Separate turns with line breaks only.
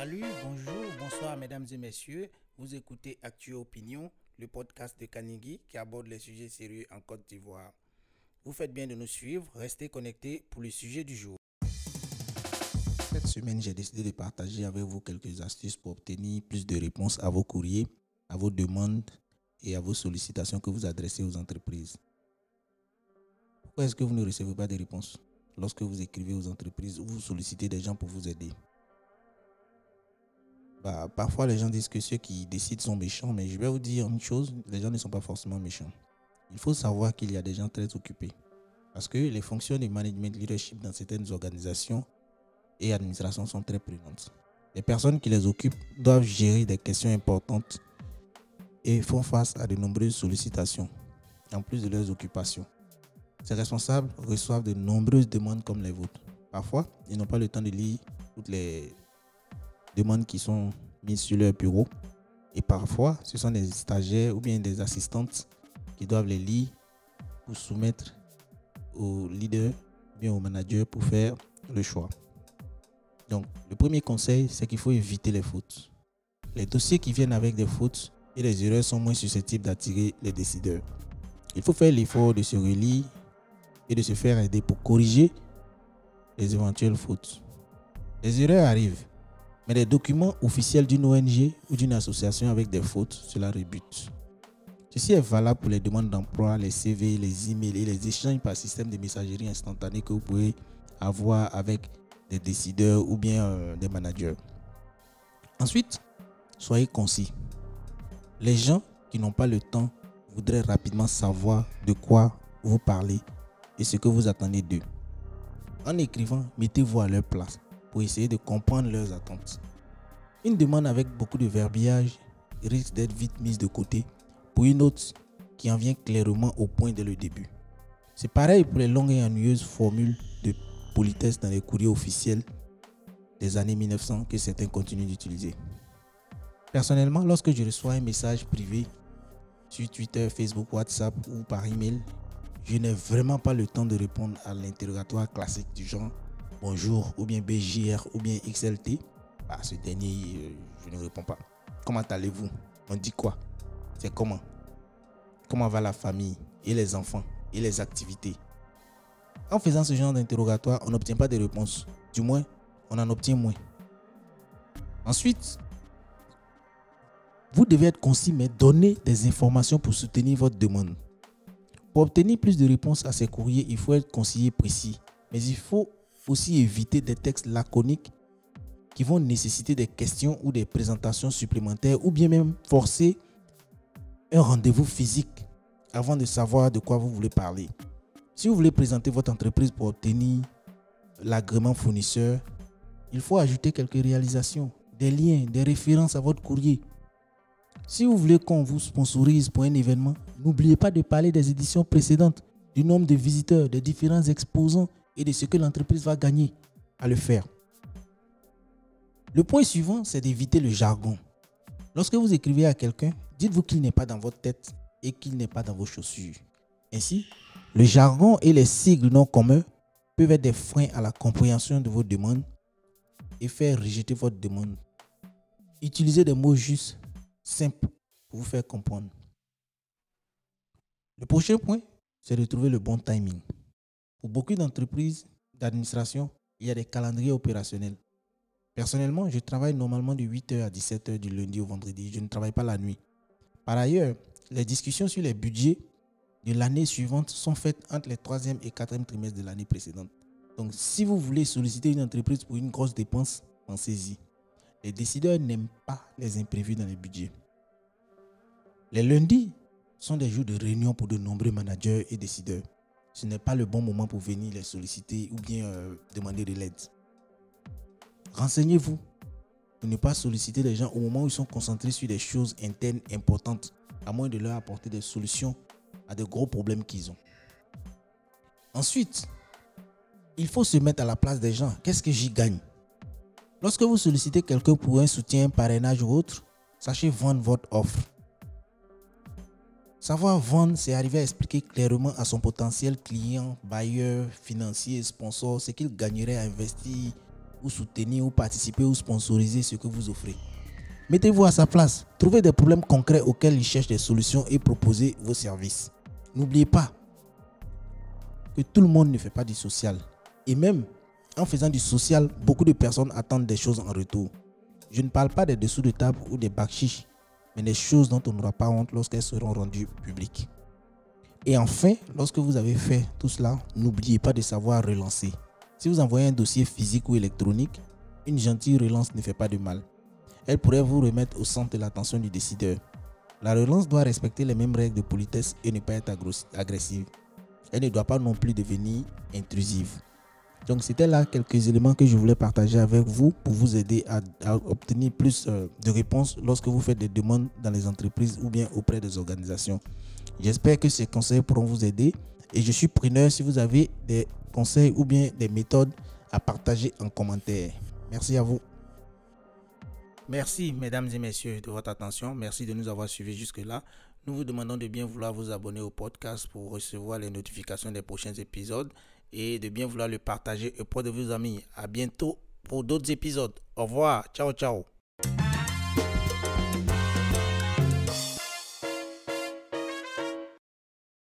Salut, bonjour, bonsoir mesdames et messieurs. Vous écoutez Actu Opinion, le podcast de Kanigi qui aborde les sujets sérieux en Côte d'Ivoire. Vous faites bien de nous suivre, restez connectés pour le sujet du jour. Cette semaine, j'ai décidé de partager avec vous quelques astuces pour obtenir plus de réponses à vos courriers, à vos demandes et à vos sollicitations que vous adressez aux entreprises. Pourquoi est-ce que vous ne recevez pas de réponses? Lorsque vous écrivez aux entreprises ou vous sollicitez des gens pour vous aider bah, Parfois, les gens disent que ceux qui décident sont méchants, mais je vais vous dire une chose, les gens ne sont pas forcément méchants. Il faut savoir qu'il y a des gens très occupés. Parce que les fonctions de management leadership dans certaines organisations et administrations sont très prenantes. Les personnes qui les occupent doivent gérer des questions importantes et font face à de nombreuses sollicitations, en plus de leurs occupations. Ces responsables reçoivent de nombreuses demandes comme les vôtres. Parfois, ils n'ont pas le temps de lire toutes les demandes qui sont mises sur leur bureau. Et parfois, ce sont des stagiaires ou bien des assistantes qui doivent les lire pour soumettre au leader, bien au manager pour faire le choix. Donc, le premier conseil, c'est qu'il faut éviter les fautes. Les dossiers qui viennent avec des fautes et les erreurs sont moins susceptibles d'attirer les décideurs. Il faut faire l'effort de se relire et de se faire aider pour corriger les éventuelles fautes. Les erreurs arrivent, mais les documents officiels d'une ONG ou d'une association avec des fautes, cela rebute. Ceci est valable pour les demandes d'emploi, les CV, les emails et les échanges par système de messagerie instantanée que vous pouvez avoir avec des décideurs ou bien euh, des managers. Ensuite, soyez concis. Les gens qui n'ont pas le temps voudraient rapidement savoir de quoi vous parlez et ce que vous attendez d'eux. En écrivant, mettez-vous à leur place pour essayer de comprendre leurs attentes. Une demande avec beaucoup de verbiage risque d'être vite mise de côté pour une autre qui en vient clairement au point dès le début. C'est pareil pour les longues et ennuyeuses formules de politesse dans les courriers officiels des années 1900 que certains continuent d'utiliser. Personnellement, lorsque je reçois un message privé sur Twitter, Facebook, WhatsApp ou par email, je n'ai vraiment pas le temps de répondre à l'interrogatoire classique du genre bonjour ou bien BJR ou bien XLT. Bah, ce dernier, euh, je ne réponds pas. Comment allez-vous? On dit quoi? C'est comment? Comment va la famille et les enfants et les activités? En faisant ce genre d'interrogatoire, on n'obtient pas de réponses. Du moins, on en obtient moins. Ensuite, vous devez être concis, mais donner des informations pour soutenir votre demande. Pour obtenir plus de réponses à ces courriers, il faut être conseillé et précis. Mais il faut aussi éviter des textes laconiques qui vont nécessiter des questions ou des présentations supplémentaires ou bien même forcer un rendez-vous physique avant de savoir de quoi vous voulez parler. Si vous voulez présenter votre entreprise pour obtenir l'agrément fournisseur, il faut ajouter quelques réalisations, des liens, des références à votre courrier. Si vous voulez qu'on vous sponsorise pour un événement, n'oubliez pas de parler des éditions précédentes, du nombre de visiteurs, des différents exposants et de ce que l'entreprise va gagner à le faire. Le point suivant, c'est d'éviter le jargon. Lorsque vous écrivez à quelqu'un, dites-vous qu'il n'est pas dans votre tête et qu'il n'est pas dans vos chaussures. Ainsi, le jargon et les sigles non communs peuvent être des freins à la compréhension de vos demandes et faire rejeter votre demande. Utilisez des mots justes, simples, pour vous faire comprendre. Le prochain point, c'est de trouver le bon timing. Pour beaucoup d'entreprises, d'administration, il y a des calendriers opérationnels. Personnellement, je travaille normalement de 8h à 17h du lundi au vendredi. Je ne travaille pas la nuit. Par ailleurs, les discussions sur les budgets de l'année suivante sont faites entre les 3e et 4e trimestres de l'année précédente. Donc, si vous voulez solliciter une entreprise pour une grosse dépense, pensez-y. Les décideurs n'aiment pas les imprévus dans les budgets. Les lundis sont des jours de réunion pour de nombreux managers et décideurs. Ce n'est pas le bon moment pour venir les solliciter ou bien euh, demander de l'aide. Renseignez-vous ne pas solliciter les gens au moment où ils sont concentrés sur des choses internes importantes, à moins de leur apporter des solutions à de gros problèmes qu'ils ont. Ensuite, il faut se mettre à la place des gens. Qu'est-ce que j'y gagne? Lorsque vous sollicitez quelqu'un pour un soutien, un parrainage ou autre, sachez vendre votre offre. Savoir vendre, c'est arriver à expliquer clairement à son potentiel client, bailleur, financier, sponsor ce qu'il gagnerait à investir ou soutenir ou participer ou sponsoriser ce que vous offrez. Mettez-vous à sa place, trouvez des problèmes concrets auxquels il cherche des solutions et proposez vos services. N'oubliez pas que tout le monde ne fait pas du social. Et même en faisant du social, beaucoup de personnes attendent des choses en retour. Je ne parle pas des dessous de table ou des bakshish, mais des choses dont on n'aura pas honte lorsqu'elles seront rendues publiques. Et enfin, lorsque vous avez fait tout cela, n'oubliez pas de savoir relancer. Si vous envoyez un dossier physique ou électronique, une gentille relance ne fait pas de mal. Elle pourrait vous remettre au centre de l'attention du décideur. La relance doit respecter les mêmes règles de politesse et ne pas être agressive. Elle ne doit pas non plus devenir intrusive. Donc c'était là quelques éléments que je voulais partager avec vous pour vous aider à, obtenir plus euh, de réponses lorsque vous faites des demandes dans les entreprises ou bien auprès des organisations. J'espère que ces conseils pourront vous aider et je suis preneur si vous avez des conseils ou bien des méthodes à partager en commentaire. Merci à vous. Merci mesdames et messieurs de votre attention. Merci de nous avoir suivis jusque-là. Nous vous demandons de bien vouloir vous abonner au podcast pour recevoir les notifications des prochains épisodes et de bien vouloir le partager auprès de vos amis. À bientôt pour d'autres épisodes. Au revoir. Ciao, ciao.